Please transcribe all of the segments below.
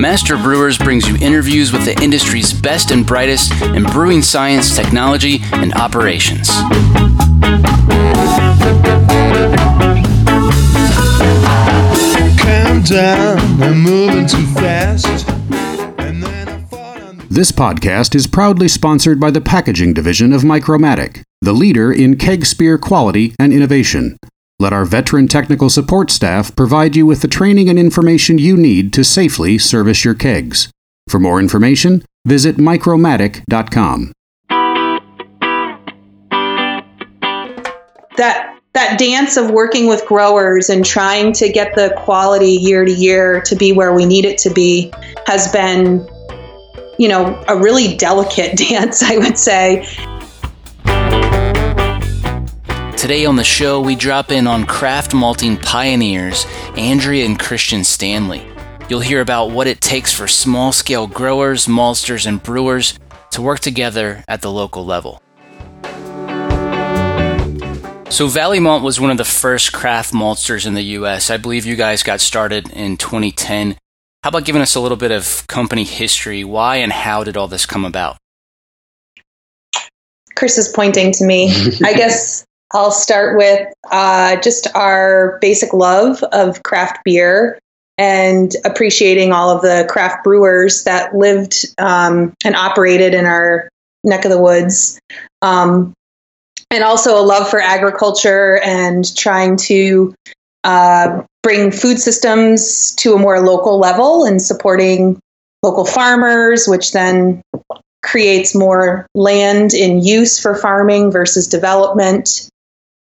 Master Brewers brings you interviews with the industry's best and brightest in brewing science, technology, and operations. down, I'm moving too fast. This podcast is proudly sponsored by the packaging division of Micromatic, the leader in keg spear quality and innovation. Let our veteran technical support staff provide you with the training and information you need to safely service your kegs. For more information, visit micromatic.com. That that dance of working with growers and trying to get the quality year to year to be where we need it to be has been you know a really delicate dance i would say Today on the show, we drop in on craft malting pioneers Andrea and Christian Stanley. You'll hear about what it takes for small scale growers, maltsters, and brewers to work together at the local level. So Valley Malt was one of the first craft maltsters in the US. I believe you guys got started in 2010. How about giving us a little bit of company history? Why and how did all this come about? Chris is pointing to me. I guess I'll start with uh, just our basic love of craft beer and appreciating all of the craft brewers that lived um, and operated in our neck of the woods. Um, and also a love for agriculture and trying to uh, bring food systems to a more local level and supporting local farmers, which then creates more land in use for farming versus development.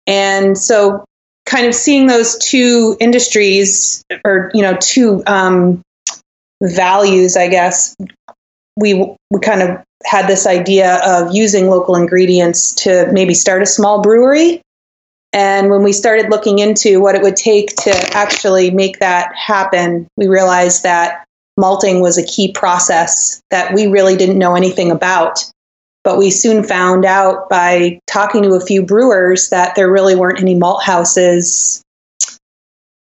And so, kind of seeing those two industries or, you know, two um, values, I guess, we, we kind of had this idea of using local ingredients to maybe start a small brewery. And when we started looking into what it would take to actually make that happen, we realized that malting was a key process that we really didn't know anything about. But we soon found out by talking to a few brewers that there really weren't any malt houses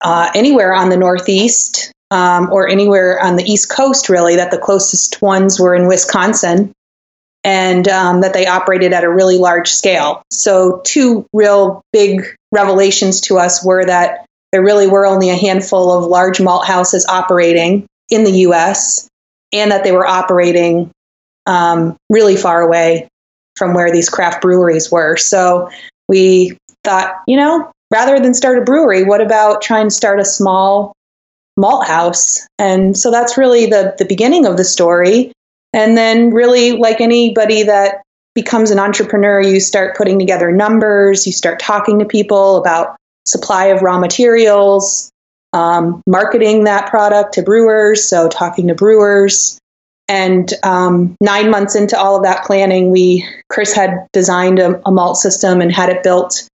uh, anywhere on the Northeast um, or anywhere on the East Coast, really, that the closest ones were in Wisconsin and um, that they operated at a really large scale. So, two real big revelations to us were that there really were only a handful of large malt houses operating in the US, and that they were operating um, really far away from where these craft breweries were. So, we thought, you know, rather than start a brewery, what about trying to start a small malt house? And so that's really the, the beginning of the story. And then, really, like anybody that becomes an entrepreneur, you start putting together numbers, you start talking to people about supply of raw materials, um, marketing that product to brewers, so talking to brewers. And um, nine months into all of that planning, we Chris had designed a, a malt system and had it built,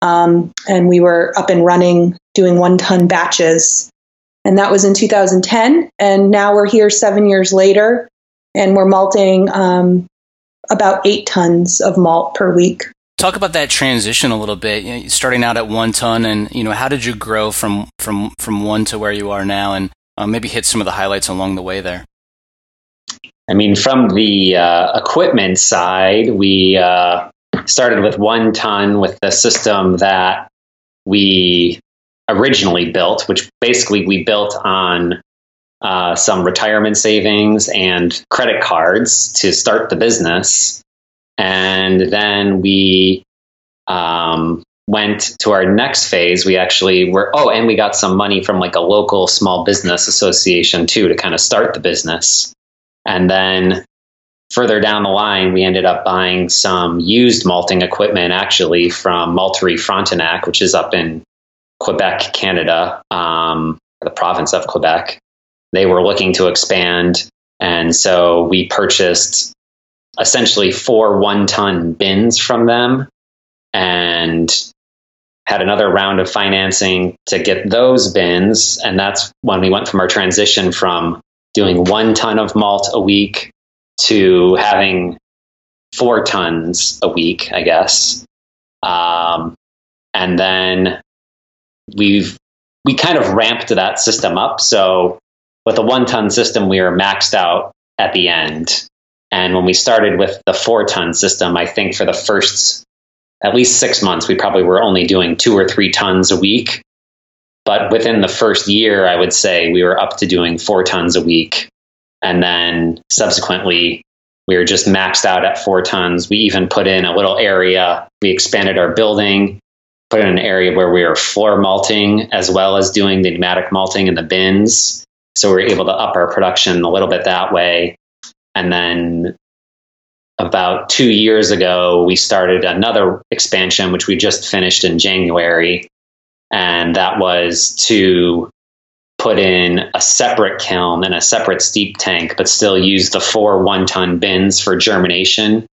um, and we were up and running, doing one-ton batches. And that was in 2010. And now we're here seven years later, and we're malting um, about eight tons of malt per week. Talk about that transition a little bit. You know, starting out at one ton, and you know, how did you grow from from from one to where you are now, and uh, maybe hit some of the highlights along the way there. I mean, from the uh, equipment side, we uh, started with one ton with the system that we originally built, which basically we built on uh, some retirement savings and credit cards to start the business. And then we um, went to our next phase. We actually were, oh, and we got some money from like a local small business association too to kind of start the business. And then further down the line, we ended up buying some used malting equipment actually from Malterie Frontenac, which is up in Quebec, Canada, um, the province of Quebec they were looking to expand. And so we purchased essentially four one ton bins from them. And had another round of financing to get those bins. And that's when we went from our transition from doing one ton of malt a week to having four tons a week, I guess. Um, and then we've we kind of ramped that system up. So with the one ton system, we were maxed out at the end. And when we started with the four ton system, I think for the first at least six months, we probably were only doing two or three tons a week. But within the first year, I would say we were up to doing four tons a week. And then subsequently, we were just maxed out at four tons. We even put in a little area. We expanded our building, put in an area where we were floor malting as well as doing the pneumatic malting in the bins. So we were able to up our production a little bit that way. And then about two years ago, we started another expansion, which we just finished in January. And that was to put in a separate kiln and a separate steep tank, but still use the four one ton bins for germination.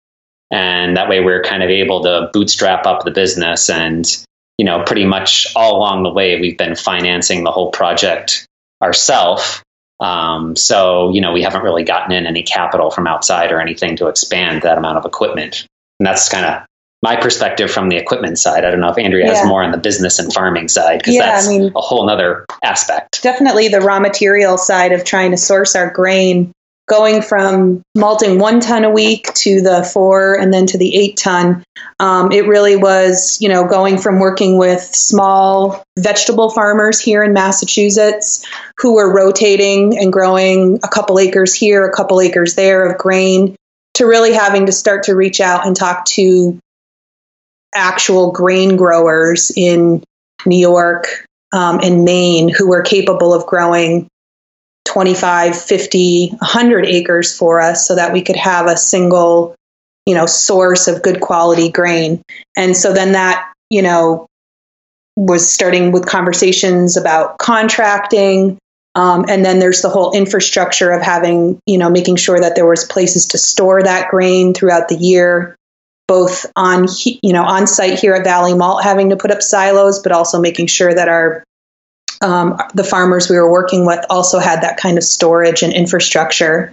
And that way we're kind of able to bootstrap up the business. And, you know, pretty much all along the way, we've been financing the whole project ourselves. Um, so, you know, we haven't really gotten in any capital from outside or anything to expand that amount of equipment. And that's kind of my perspective from the equipment side. I don't know if Andrea yeah. has more on the business and farming side because yeah, that's I mean, a whole other aspect. Definitely the raw material side of trying to source our grain going from malting one ton a week to the four and then to the eight ton. Um, it really was, you know, going from working with small vegetable farmers here in Massachusetts who were rotating and growing a couple acres here, a couple acres there of grain, to really having to start to reach out and talk to actual grain growers in New York um, and Maine who were capable of growing 25, 50, 100 acres for us so that we could have a single, you know, source of good quality grain. And so then that, you know, was starting with conversations about contracting. Um, and then there's the whole infrastructure of having, you know, making sure that there was places to store that grain throughout the year, both on, you know, on site here at Valley Malt, having to put up silos, but also making sure that our um, the farmers we were working with also had that kind of storage and infrastructure.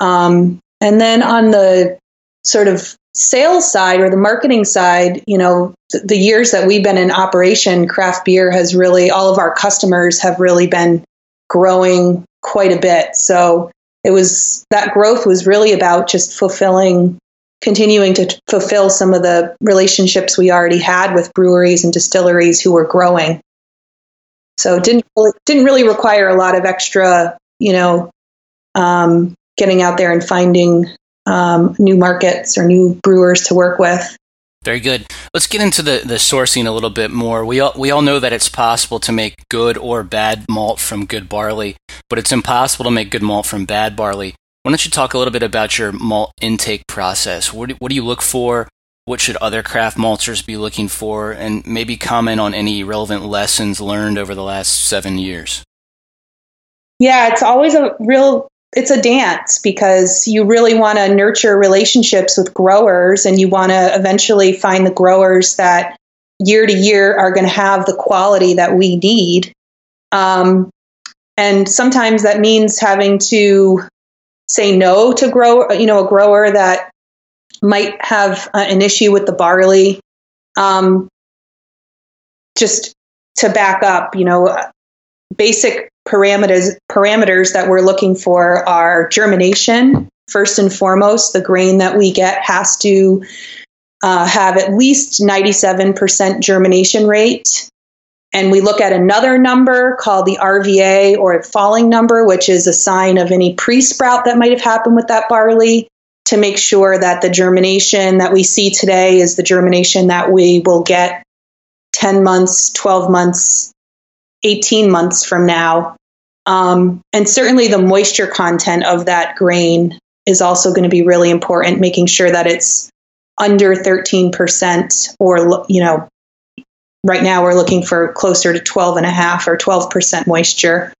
Um, and then on the sort of sales side or the marketing side, you know, th- the years that we've been in operation, craft beer has really, all of our customers have really been growing quite a bit. So it was, that growth was really about just fulfilling, continuing to fulfill some of the relationships we already had with breweries and distilleries who were growing. So it didn't didn't really require a lot of extra, you know, um, getting out there and finding um, new markets or new brewers to work with. Very good. Let's get into the, the sourcing a little bit more. We all, we all know that it's possible to make good or bad malt from good barley, but it's impossible to make good malt from bad barley. Why don't you talk a little bit about your malt intake process? What do, what do you look for? What should other craft maltsters be looking for? And maybe comment on any relevant lessons learned over the last seven years. Yeah, it's always a real it's a dance because you really want to nurture relationships with growers and you want to eventually find the growers that year to year are going to have the quality that we need. Um, and sometimes that means having to say no to grow, you know, a grower that might have uh, an issue with the barley. Um, just to back up, you know, basic parameters parameters that we're looking for are germination. First and foremost, the grain that we get has to uh, have at least 97% germination rate. And we look at another number called the RVA or a falling number, which is a sign of any pre sprout that might have happened with that barley to make sure that the germination that we see today is the germination that we will get 10 months, 12 months, 18 months from now. Um, and certainly the moisture content of that grain is also going to be really important, making sure that it's under 13% or, you know, right now we're looking for closer to 12 and a half or 12% moisture.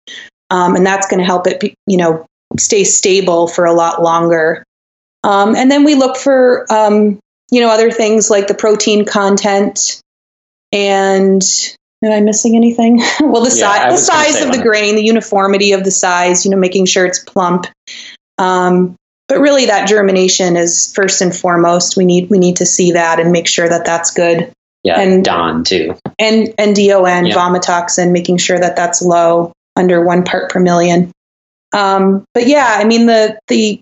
Um, and that's going to help it, be, you know, stay stable for a lot longer. Um, and then we look for, um, you know, other things like the protein content and am I missing anything? well, the, Yeah, si- the size of the grain, the uniformity of the size, you know, making sure it's plump. Um, but really, that germination is first and foremost. We need we need to see that and make sure that that's good. Yeah, And- Don too. And and DON Yeah. vomitoxin, making sure that that's low, under one part per million. Um, but yeah, I mean the the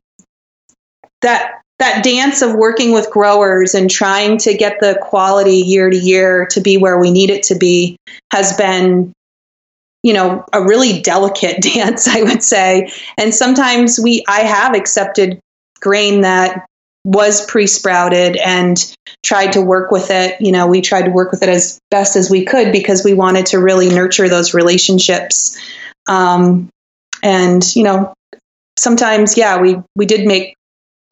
that that dance of working with growers and trying to get the quality year to year to be where we need it to be has been you know a really delicate dance i would say and sometimes we i have accepted grain that was pre-sprouted and tried to work with it. You know we tried to work with it as best as we could because we wanted to really nurture those relationships. Um, and you know sometimes yeah we we did make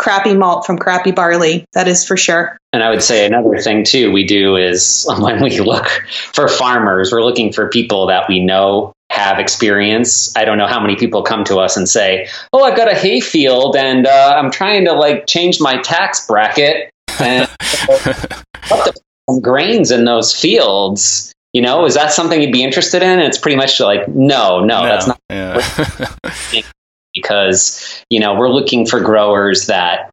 crappy malt from crappy barley that is for sure. And I would say another thing too we do is when we look for farmers, we're looking for people that we know have experience. I don't know how many people come to us and say, "Oh, I've got a hay field and uh, I'm trying to like change my tax bracket and what the some grains in those fields." You know, is that something you'd be interested in? And it's pretty much like, no, no, that's not Yeah. because you know we're looking for growers that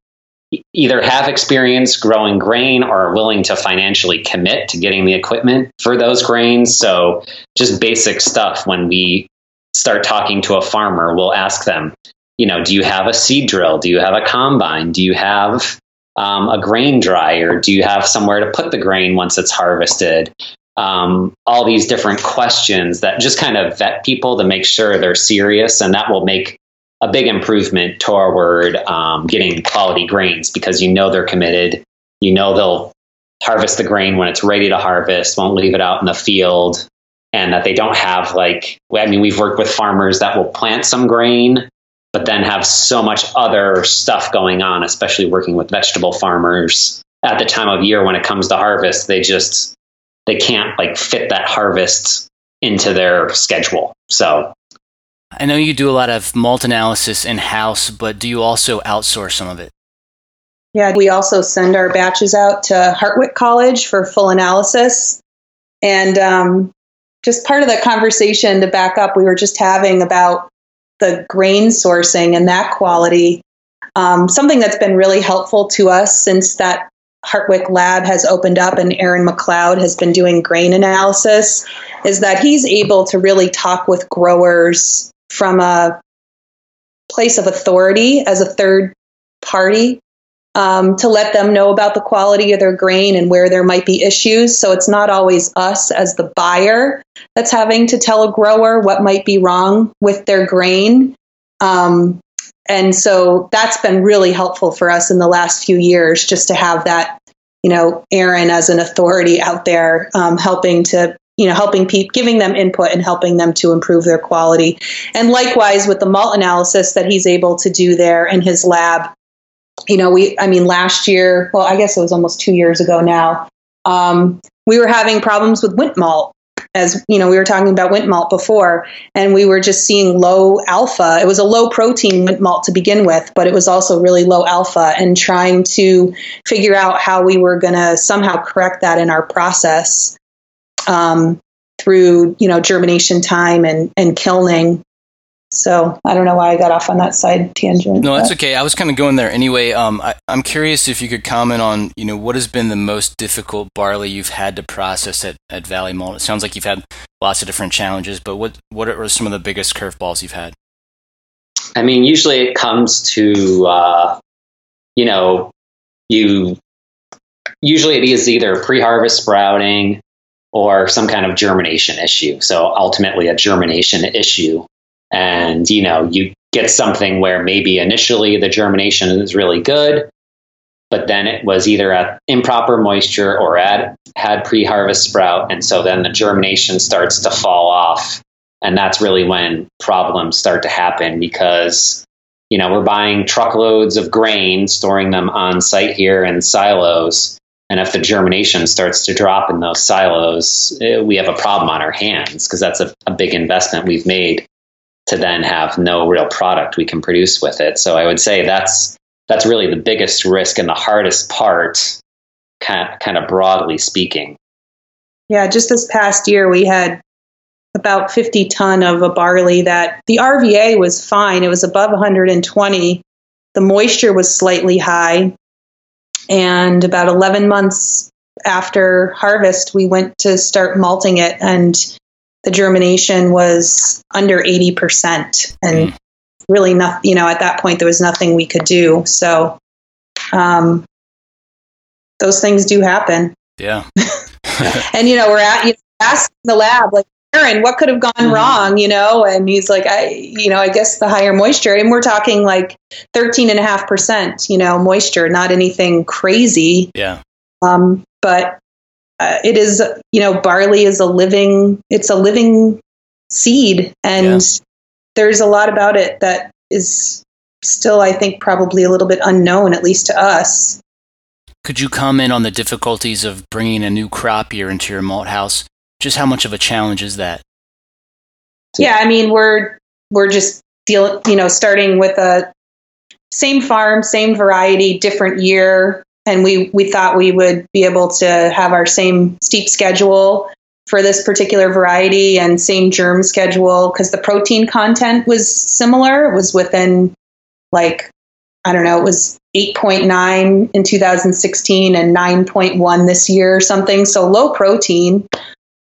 either have experience growing grain or are willing to financially commit to getting the equipment for those grains. So just basic stuff when we start talking to a farmer we'll ask them you know do you have a seed drill? Do you have a combine? Do you have um, a grain dryer? Do you have somewhere to put the grain once it's harvested? Um, all these different questions that just kind of vet people to make sure they're serious and that will make a big improvement toward um, getting quality grains because you know they're committed. You know they'll harvest the grain when it's ready to harvest, won't leave it out in the field, and that they don't have like, I mean, we've worked with farmers that will plant some grain, but then have so much other stuff going on, especially working with vegetable farmers at the time of year when it comes to harvest. They just, they can't like fit that harvest into their schedule. So I know you do a lot of malt analysis in house, but do you also outsource some of it? Yeah, we also send our batches out to Hartwick College for full analysis. And um, just part of the conversation to back up, we were just having about the grain sourcing and that quality. Um, something that's been really helpful to us since that Hartwick lab has opened up and Aaron MacLeod has been doing grain analysis is that he's able to really talk with growers from a place of authority as a third party um, to let them know about the quality of their grain and where there might be issues. So it's not always us as the buyer that's having to tell a grower what might be wrong with their grain. Um, and so that's been really helpful for us in the last few years just to have that, you know, Aaron as an authority out there um, helping to you know helping people giving them input and helping them to improve their quality. And likewise with the malt analysis that he's able to do there in his lab. You know we i mean last year well i guess it was almost two years ago now um, we were having problems with wint malt as you know we were talking about wint malt before. And we were just seeing low alpha. It was a low protein wint malt to begin with but it was also really low alpha and trying to figure out how we were going to somehow correct that in our process um, through you know germination time and and kilning so i don't know why i got off on that side tangent No, that's but- okay. I was kind of going there anyway. Um, I, I'm curious if you could comment on, you know, what has been the most difficult barley you've had to process at, at Valley Malt. It sounds like you've had lots of different challenges, but what what are some of the biggest curveballs you've had? I mean, usually it comes to, uh, you know, you usually it is either pre-harvest sprouting or some kind of germination issue. So ultimately, a germination issue, and you know, you get something where maybe initially the germination is really good, but then it was either at improper moisture or at had pre-harvest sprout, and so then the germination starts to fall off. And that's really when problems start to happen because you know we're buying truckloads of grain storing them on site here in silos and if the germination starts to drop in those silos eh, we have a problem on our hands because that's a, a big investment we've made to then have no real product we can produce with it so i would say that's that's really the biggest risk and the hardest part kind kind of broadly speaking Yeah, just this past year we had about 50 ton of a barley that the RVA was fine. It was above 120. The moisture was slightly high. And about 11 months after harvest, we went to start malting it, and the germination was under 80%. And mm. really, not, you know, at that point, there was nothing we could do. So, um, those things do happen. Yeah. and, you know, we're at, you know, asking the lab, like, Aaron, what could have gone mm-hmm. wrong, you know? And he's like, I, you know, I guess the higher moisture. And we're talking like 13 and a half percent, you know, moisture, not anything crazy. Yeah. Um, but uh, it is, you know, barley is a living, it's a living seed. And yeah. there's a lot about it that is still, I think, probably a little bit unknown, at least to us. Could you comment on the difficulties of bringing a new crop year into your malt house? Just how much of a challenge is that? Yeah, I mean, we're we're just deal, you know, starting with a same farm, same variety, different year, and we we thought we would be able to have our same steep schedule for this particular variety and same germ schedule because the protein content was similar. It was within like I don't know, it was 8.9 in 2016 and 9.1 this year or something. So low protein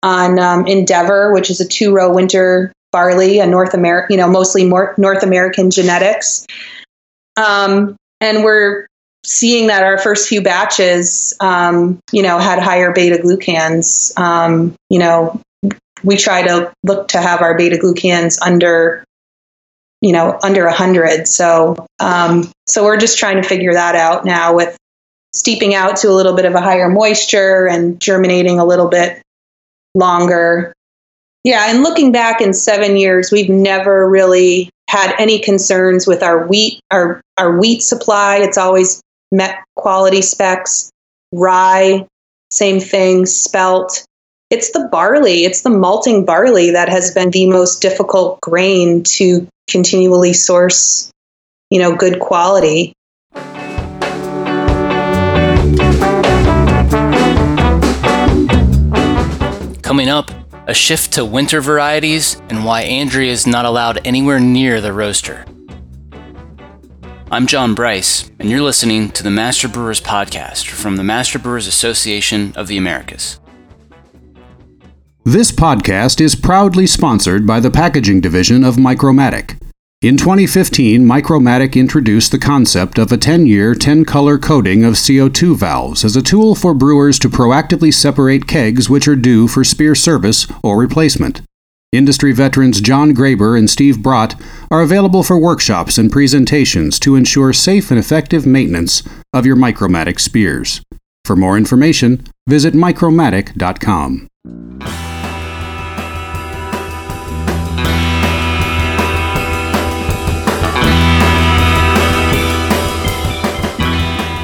on um, Endeavor, which is a two row winter barley, a North American, you know, mostly North American genetics. Um, and we're seeing that our first few batches, um, you know, had higher beta glucans. Um, you know, we try to look to have our beta glucans under, you know, under 100. So, um, so we're just trying to figure that out now with steeping out to a little bit of a higher moisture and germinating a little bit longer. Yeah, and looking back in seven years, we've never really had any concerns with our wheat, our our wheat supply. It's always met quality specs. Rye, same thing. Spelt. It's the barley. It's the malting barley that has been the most difficult grain to continually source. You know, good quality. Coming up, a shift to winter varieties and why Andrea is not allowed anywhere near the roaster. I'm John Bryce, and you're listening to the Master Brewers Podcast from the Master Brewers Association of the Americas. This podcast is proudly sponsored by the packaging division of Micromatic. In 2015, Micromatic introduced the concept of a 10 year, 10 color coating of CO2 valves as a tool for brewers to proactively separate kegs which are due for spear service or replacement. Industry veterans John Graber and Steve Brott are available for workshops and presentations to ensure safe and effective maintenance of your Micromatic spears. For more information, visit micromatic.com.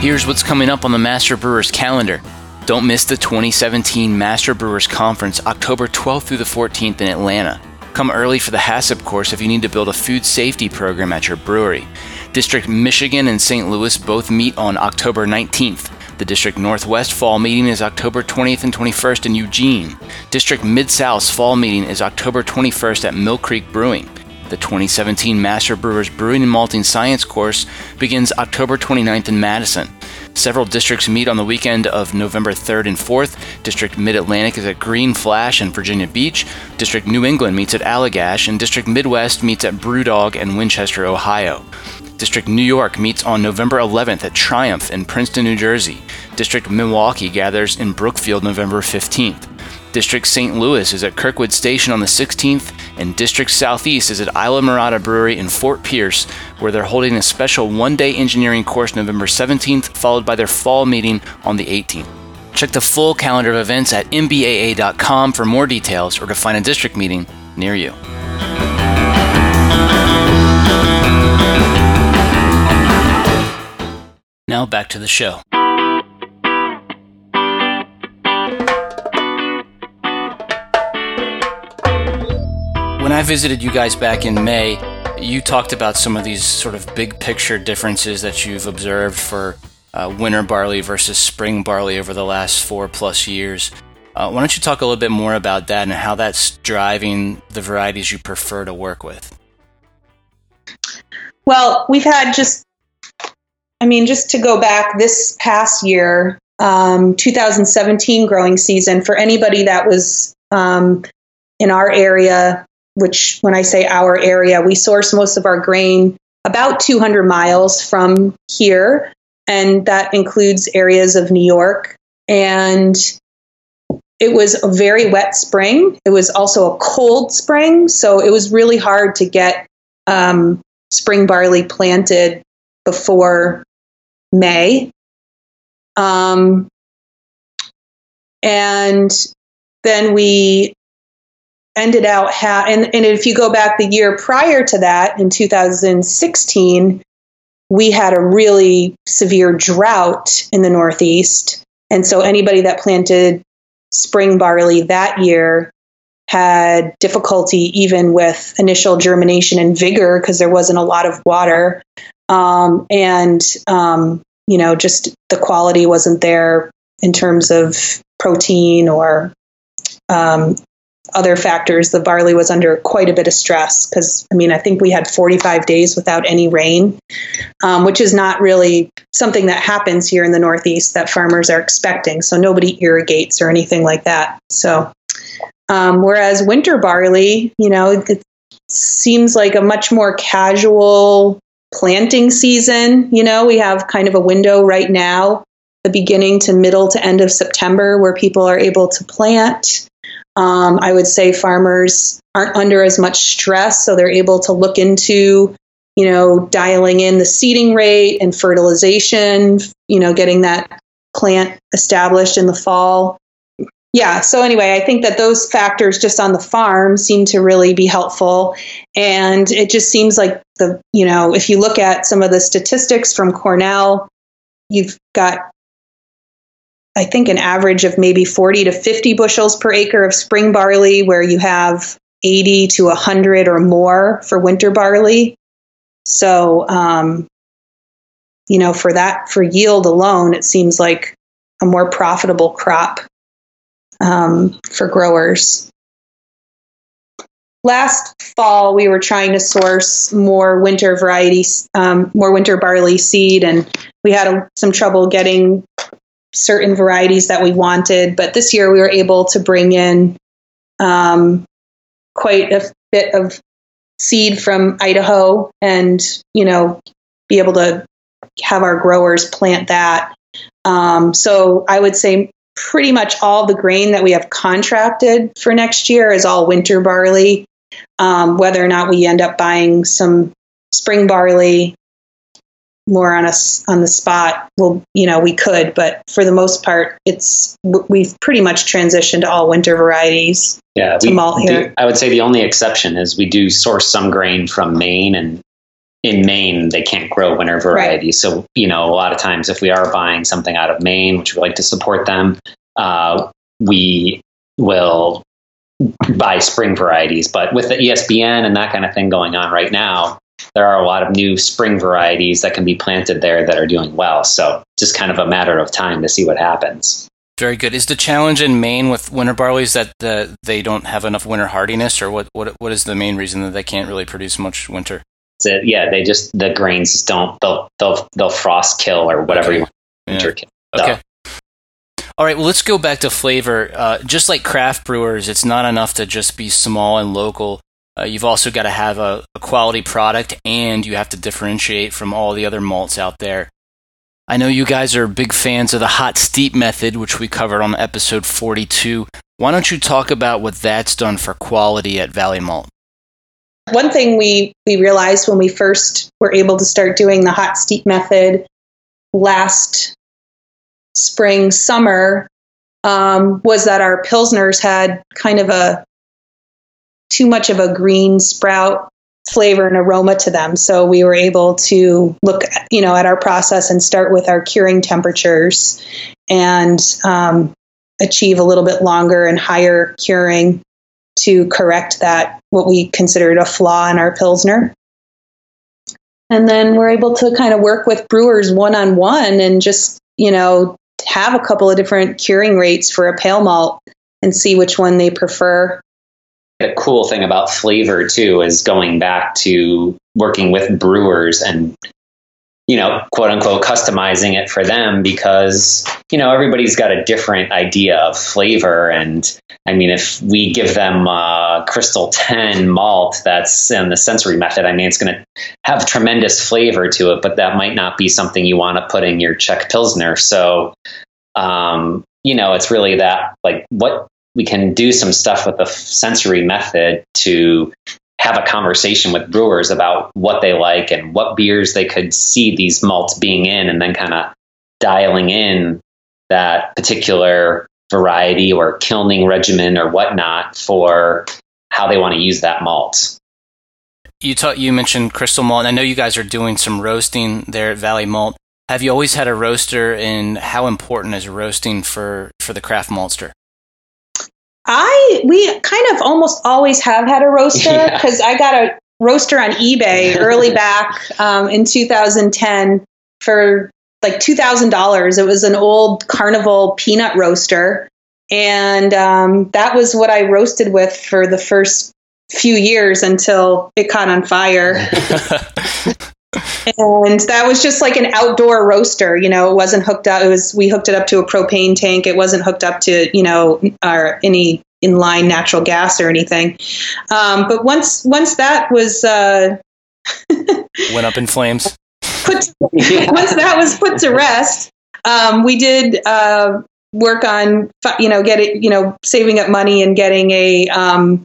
Here's what's coming up on the Master Brewers calendar. Don't miss the 2017 Master Brewers Conference, October 12th through the 14th in Atlanta. Come early for the HACCP course if you need to build a food safety program at your brewery. District Michigan and St. Louis both meet on October 19th. The District Northwest Fall Meeting is October 20th and 21st in Eugene. District Mid South's Fall Meeting is October 21st at Mill Creek Brewing. The 2017 Master Brewers Brewing and Malting Science course begins October 29th in Madison. Several districts meet on the weekend of November 3rd and 4th. District Mid Atlantic is at Green Flash and Virginia Beach. District New England meets at Allagash, and District Midwest meets at Brewdog and Winchester, Ohio. District New York meets on November 11th at Triumph in Princeton, New Jersey. District Milwaukee gathers in Brookfield November 15th. District St. Louis is at Kirkwood Station on the 16th, and District Southeast is at Islamorada Brewery in Fort Pierce, where they're holding a special one day engineering course November 17th, followed by their fall meeting on the 18th. Check the full calendar of events at mbaa.com for more details or to find a district meeting near you. Now back to the show. When I visited you guys back in May, you talked about some of these sort of big picture differences that you've observed for uh, winter barley versus spring barley over the last four plus years. Uh, why don't you talk a little bit more about that and how that's driving the varieties you prefer to work with? Well, we've had just, I mean, just to go back this past year, um, 2017 growing season, for anybody that was um, in our area, which when I say our area, we source most of our grain about 200 miles from here, and that includes areas of New York. And it was a very wet spring. It was also a cold spring, so it was really hard to get um, spring barley planted before May. Um, and then we ended out ha- and, and if you go back the year prior to that in 2016 we had a really severe drought in the northeast and so anybody that planted spring barley that year had difficulty even with initial germination and vigor because there wasn't a lot of water. Um, and, um, you know, just the quality wasn't there in terms of protein or um, other factors. The barley was under quite a bit of stress because, I mean, I think we had 45 days without any rain, um, which is not really something that happens here in the Northeast that farmers are expecting. So nobody irrigates or anything like that. So, um, whereas winter barley, you know, it seems like a much more casual planting season. You know, we have kind of a window right now, the beginning to middle to end of September, where people are able to plant. Um, I would say farmers aren't under as much stress, so they're able to look into, you know, dialing in the seeding rate and fertilization, you know, getting that plant established in the fall. Yeah so anyway i think that those factors just on the farm seem to really be helpful. And it just seems like the you know if you look at some of the statistics from cornell you've got i think an average of maybe 40 to 50 bushels per acre of spring barley where you have 80 to 100 or more for winter barley so um, you know for that for yield alone it seems like a more profitable crop um, for growers. Last fall, we were trying to source more winter varieties, um, more winter barley seed, and we had a, some trouble getting certain varieties that we wanted. But this year, we were able to bring in um, quite a bit of seed from Idaho, and you know, be able to have our growers plant that. Um, so I would say pretty much all the grain that we have contracted for next year is all winter barley. Um, whether or not we end up buying some spring barley more on us on the spot, well, you know, we could, but for the most part, it's we've pretty much transitioned to all winter varieties. Yeah, to malt here. Do, I would say the only exception is we do source some grain from Maine, and in Maine, they can't grow winter varieties. Right. So, you know, a lot of times if we are buying something out of Maine, which we like to support them, uh, we will buy spring varieties. But with the ESBN and that kind of thing going on right now, there are a lot of new spring varieties that can be planted there that are doing well. So, just kind of a matter of time to see what happens. Very good. Is the challenge in Maine with winter barleys that uh, they don't have enough winter hardiness, or what, what? What is the main reason that they can't really produce much winter? it. Yeah, they just the grains just don't they'll they'll they'll frost kill or whatever okay. you want. Yeah. Kill. Okay. All right, well, let's go back to flavor. Uh, just like craft brewers, it's not enough to just be small and local. Uh, you've also got to have a, a, quality product and you have to differentiate from all the other malts out there. I know you guys are big fans of the hot steep method, which we covered on episode 42. Why don't you talk about what that's done for quality at Valley Malt? One thing we, we realized when we first were able to start doing the hot steep method last spring, summer, um, was that our Pilsners had kind of a too much of a green sprout flavor and aroma to them. So we were able to look, you know, at our process and start with our curing temperatures and um, achieve a little bit longer and higher curing to correct that what we considered a flaw in our pilsner. And then we're able to kind of work with brewers one on one and just, you know, have a couple of different curing rates for a pale malt and see which one they prefer. The cool thing about flavor too is going back to working with brewers and you know, quote unquote, customizing it for them because, you know, everybody's got a different idea of flavor. And I mean, if we give them uh, Crystal 10 malt that's in the sensory method, I mean, it's going to have tremendous flavor to it, but that might not be something you want to put in your Czech Pilsner. So, um, you know, it's really that like what we can do some stuff with the sensory method to have a conversation with brewers about what they like and what beers they could see these malts being in, and then kind of dialing in that particular variety or kilning regimen or whatnot for how they want to use that malt. You taught you mentioned crystal malt. I know you guys are doing some roasting there at Valley Malt. Have you always had a roaster, and how important is roasting for for the craft maltster? I we kind of almost always have had a roaster because yeah. I got a roaster on eBay early back um, in 2010 for like two thousand dollars. It was an old Carnival peanut roaster, and um, that was what I roasted with for the first few years until it caught on fire. and that was just like an outdoor roaster you know it wasn't hooked up it was we hooked it up to a propane tank it wasn't hooked up to you know or any inline natural gas or anything. Um, but once once that was uh, went up in flames. put to, once that was put to rest um, we did uh, work on you know getting you know saving up money and getting a um,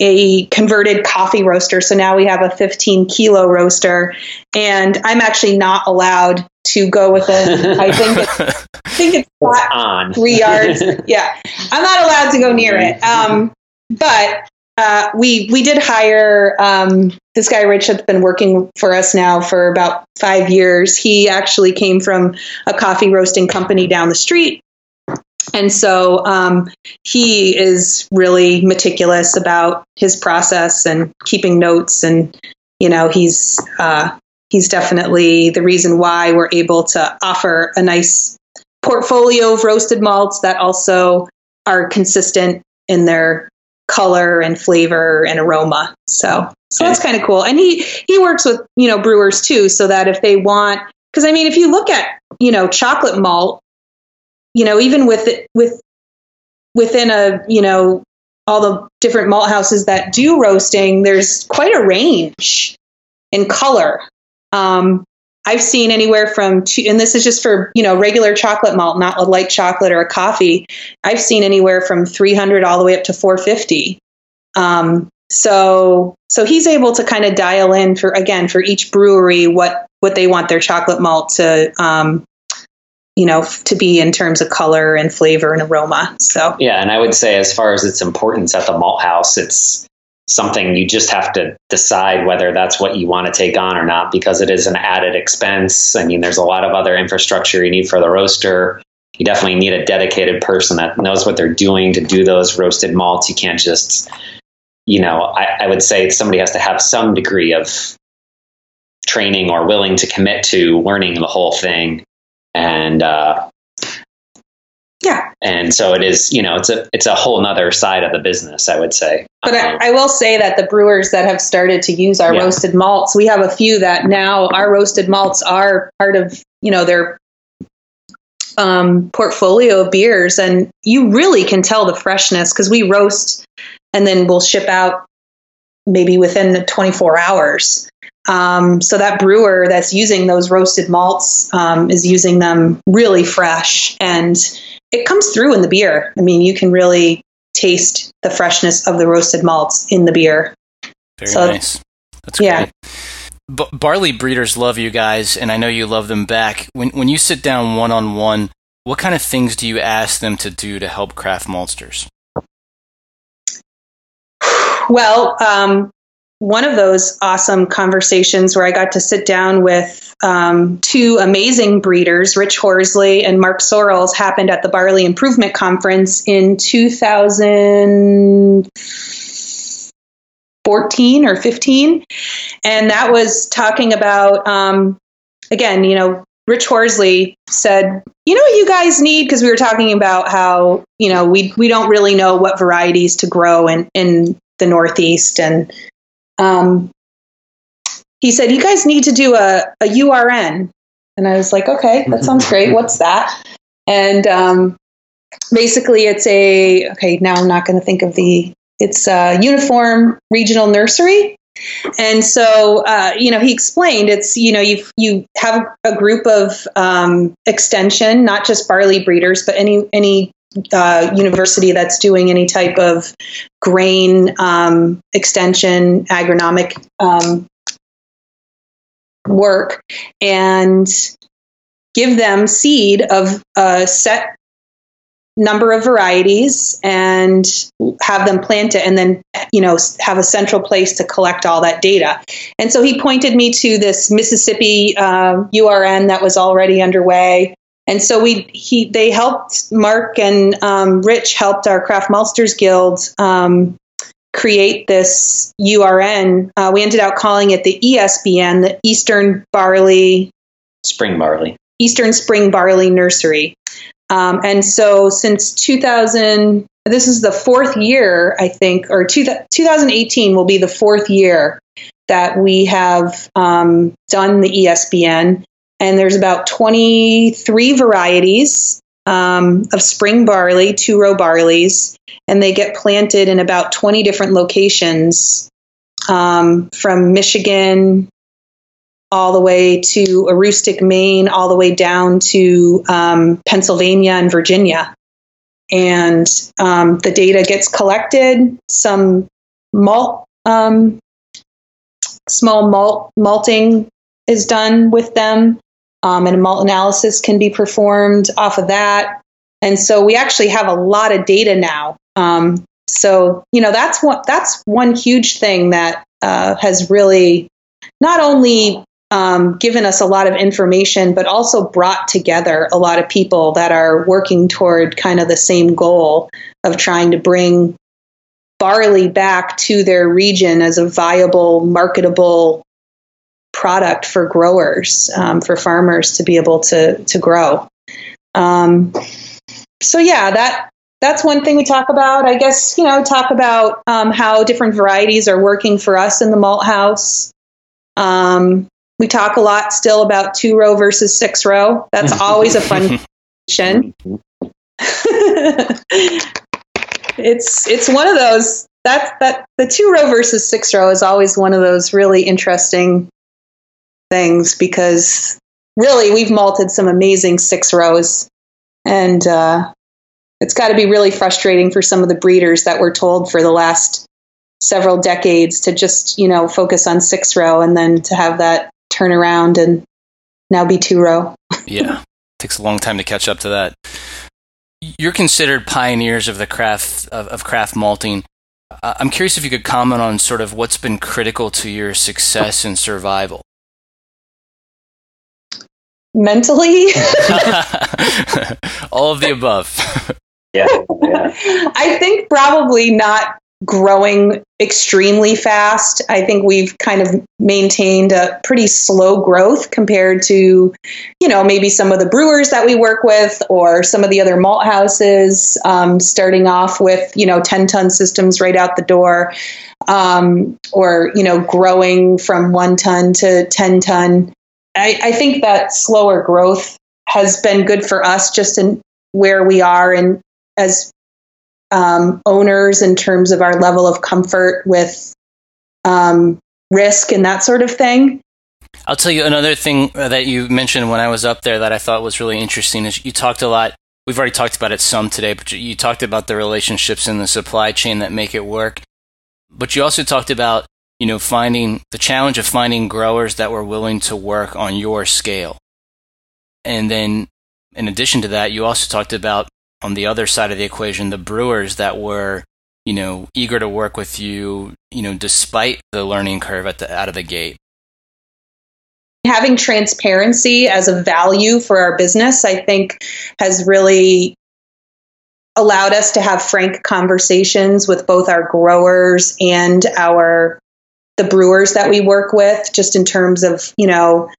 a converted coffee roaster. So now we have a 15 kilo roaster, and I'm actually not allowed to go with it. I think it's, I think it's on three yards. yeah, I'm not allowed to go near it. Um, but uh, we we did hire um, this guy Rich that's been working for us now for about five years. He actually came from a coffee roasting company down the street, and so um, he is really meticulous about his process and keeping notes. And, you know, he's, uh, he's definitely the reason why we're able to offer a nice portfolio of roasted malts that also are consistent in their color and flavor and aroma. So, so that's kind of cool. And he, he works with, you know, brewers too, so that if they want, because I mean, if you look at, you know, chocolate malt, you know, even with with within a you know all the different malt houses that do roasting, there's quite a range in color. Um, I've seen anywhere from two, and this is just for you know regular chocolate malt, not a light chocolate or a coffee. I've seen anywhere from 300 all the way up to 450. Um, so so he's able to kind of dial in for again for each brewery what what they want their chocolate malt to um, you know, to be in terms of color and flavor and aroma. So yeah, and I would say as far as its importance at the malt house, it's something you just have to decide whether that's what you want to take on or not because it is an added expense. I mean, there's a lot of other infrastructure you need for the roaster. You definitely need a dedicated person that knows what they're doing to do those roasted malts. You can't just, you know, I, I would say somebody has to have some degree of training or willing to commit to learning the whole thing and uh, yeah. and so it is you know it's a it's a whole nother side of the business i would say. But um, I, I, will say that the brewers that have started to use our yeah. roasted malts we have a few that now our roasted malts are part of you know their um, portfolio of beers. And you really can tell the freshness because we roast and then we'll ship out maybe within the 24 hours um, so that brewer that's using those roasted malts um, is using them really fresh, and it comes through in the beer. I mean, you can really taste the freshness of the roasted malts in the beer. Very so, nice. That's yeah. great. B- barley breeders love you guys, and I know you love them back. When when you sit down one on one, what kind of things do you ask them to do to help craft maltsters? Well, um, one of those awesome conversations where I got to sit down with um, two amazing breeders, Rich Horsley and Mark Sorrells, happened at the Barley Improvement Conference in 2014 or 15. And that was talking about, um, again, you know, Rich Horsley said, "You know what you guys need?" Because we were talking about how you know we we don't really know what varieties to grow in in the Northeast, and um, he said, "You guys need to do a, a URN." And I was like, "Okay, that sounds great. What's that?" And um, basically, it's a okay. Now I'm not going to think of the. It's a uniform regional nursery. And so, uh, you know, he explained it's, you know, you you have a group of um, extension, not just barley breeders, but any any uh, university that's doing any type of grain um, extension agronomic um, work, and give them seed of a set number of varieties and have them plant it and then you know have a central place to collect all that data. And so he pointed me to this mississippi uh, urn that was already underway and so we he they helped mark and um, rich helped our craft maltsters guild um, create this urn uh, we ended up calling it the esbn the eastern barley spring barley. Eastern spring barley nursery. Um, and so since 2000, this is the fourth year, I think, or two, 2018 will be the fourth year that we have um, done the ESBN. And there's about 23 varieties um, of spring barley, two row barleys, and they get planted in about 20 different locations um, from Michigan all the way to Aroostook, Maine, all the way down to um, Pennsylvania and Virginia. And um, the data gets collected. Some malt, um, small malt malting is done with them, um, and a malt analysis can be performed off of that. And so we actually have a lot of data now. Um, so you know that's one that's one huge thing that uh, has really not only um, given us a lot of information, but also brought together a lot of people that are working toward kind of the same goal of trying to bring barley back to their region as a viable, marketable product for growers, um, for farmers to be able to to grow. Um, so yeah, that that's one thing we talk about. I guess you know talk about um, how different varieties are working for us in the malt house. Um, we talk a lot still about two row versus six row. That's always a fun question. it's it's one of those that's that the two row versus six row is always one of those really interesting things because really we've malted some amazing six rows and uh, it's got to be really frustrating for some of the breeders that were told for the last several decades to just you know focus on six row and then to have that turn around and now be two row. yeah, takes a long time to catch up to that. You're considered pioneers of the craft of, of craft malting. I'm curious if you could comment on sort of what's been critical to your success and survival. Mentally, all of the above. yeah, yeah. I think probably not growing extremely fast. I think we've kind of maintained a pretty slow growth compared to, you know, maybe some of the brewers that we work with or some of the other malt houses, um, starting off with, you know, 10 ton systems right out the door, um, or, you know, growing from one ton to 10 ton. I, I think that slower growth has been good for us just in where we are and as um, owners in terms of our level of comfort with um, risk and that sort of thing. I'll tell you another thing that you mentioned when I was up there that I thought was really interesting is you talked a lot. We've already talked about it some today, but you talked about the relationships in the supply chain that make it work. But you also talked about, you know, finding the challenge of finding growers that were willing to work on your scale. And then in addition to that, you also talked about on the other side of the equation, the brewers that were, you know, eager to work with you, you know, despite the learning curve at the out of the gate. Having transparency as a value for our business, I think, has really allowed us to have frank conversations with both our growers and our the brewers that we work with just in terms of you know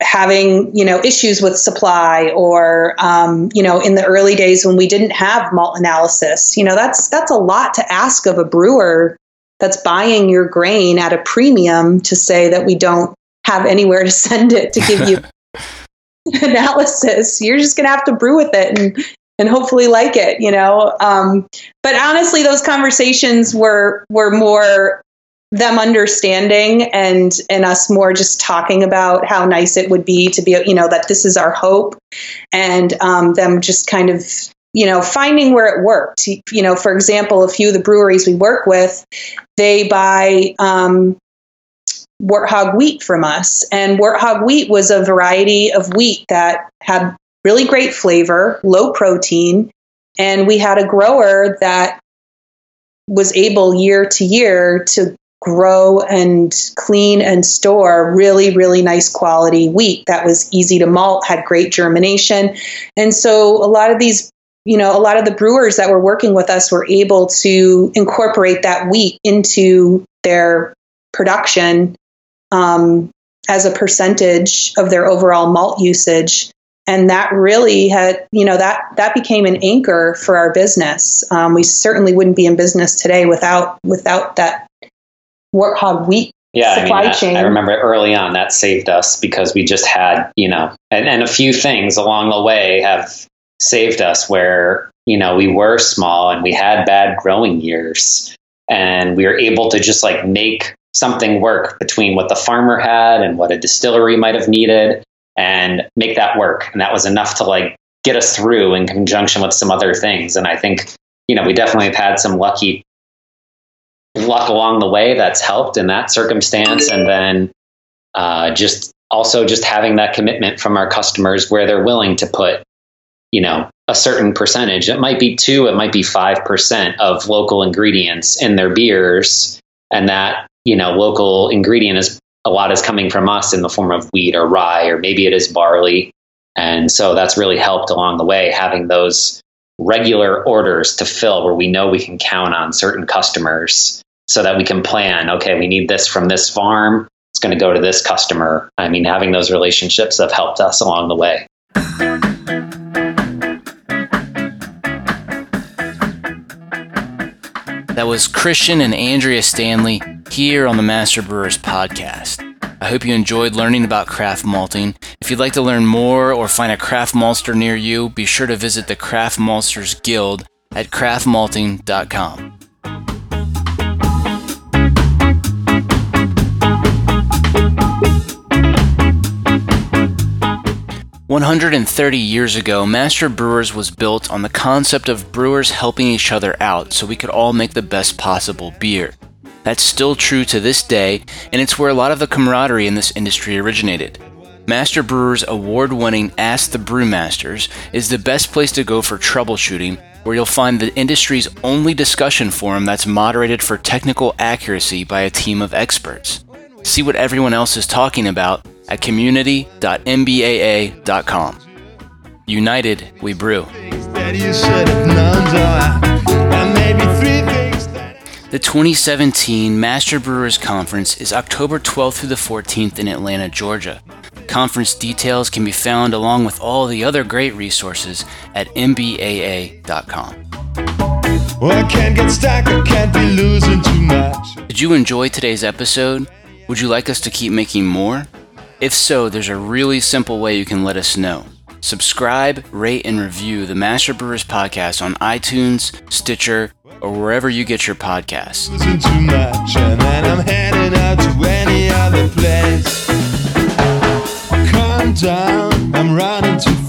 having you know issues with supply or um, you know in the early days when we didn't have malt analysis you know that's that's a lot to ask of a brewer that's buying your grain at a premium to say that we don't have anywhere to send it to give you analysis. You're just going to have to brew with it and and hopefully like it you know? Um, but honestly those conversations were were more them understanding and and us more just talking about how nice it would be to be you know that this is our hope and um, them just kind of you know finding where it worked. You know for example a few of the breweries we work with they buy um, warthog wheat from us. And warthog wheat was a variety of wheat that had really great flavor low protein and we had a grower that was able year to year to grow and clean and store really, really nice quality wheat that was easy to malt, had great germination. And so a lot of these, you know, a lot of the brewers that were working with us were able to incorporate that wheat into their production um, as a percentage of their overall malt usage and that really had you know that that became an anchor for our business. Um, we certainly wouldn't be in business today without without that warthog wheat yeah, supply I mean, chain. I, I remember early on that saved us because we just had, you know, and, and a few things along the way have saved us where, you know, we were small and we had bad growing years. And we were able to just like make something work between what the farmer had and what a distillery might have needed and make that work. And that was enough to like get us through in conjunction with some other things. And I think, you know, we definitely have had some lucky luck along the way that's helped in that circumstance. And then uh, just also just having that commitment from our customers where they're willing to put, you know, a certain percentage. It might be two, it might be five percent of local ingredients in their beers, and that you know local ingredient is a lot is coming from us in the form of wheat or rye, or maybe it is barley. And so that's really helped along the way, having those regular orders to fill where we know we can count on certain customers so that we can plan okay we need this from this farm. It's going to go to this customer. I mean having those relationships have helped us along the way That was Christian and Andrea Stanley here on the Master Brewers podcast. I hope you enjoyed learning about craft malting. If you'd like to learn more or find a craft maltster near you, be sure to visit the Craft Maltsters Guild at craftmalting.com. 130 years ago, Master Brewers was built on the concept of brewers helping each other out so we could all make the best possible beer. That's still true to this day, and it's where a lot of the camaraderie in this industry originated. Master Brewers' award winning Ask the Brewmasters is the best place to go for troubleshooting, where you'll find the industry's only discussion forum that's moderated for technical accuracy by a team of experts. See what everyone else is talking about at community.mbaa.com. United, we brew. The 2017 Master Brewers Conference is October 12th through the 14th in Atlanta, Georgia. Conference details can be found along with all the other great resources at mbaa.com. Well, I can't get stuck, I can't be losing too much. Did you enjoy today's episode? Would you like us to keep making more? If so, there's a really simple way you can let us know. Subscribe, rate, and review the Master Brewers Podcast on iTunes, Stitcher, or wherever you get your podcasts. Calm down, I'm running too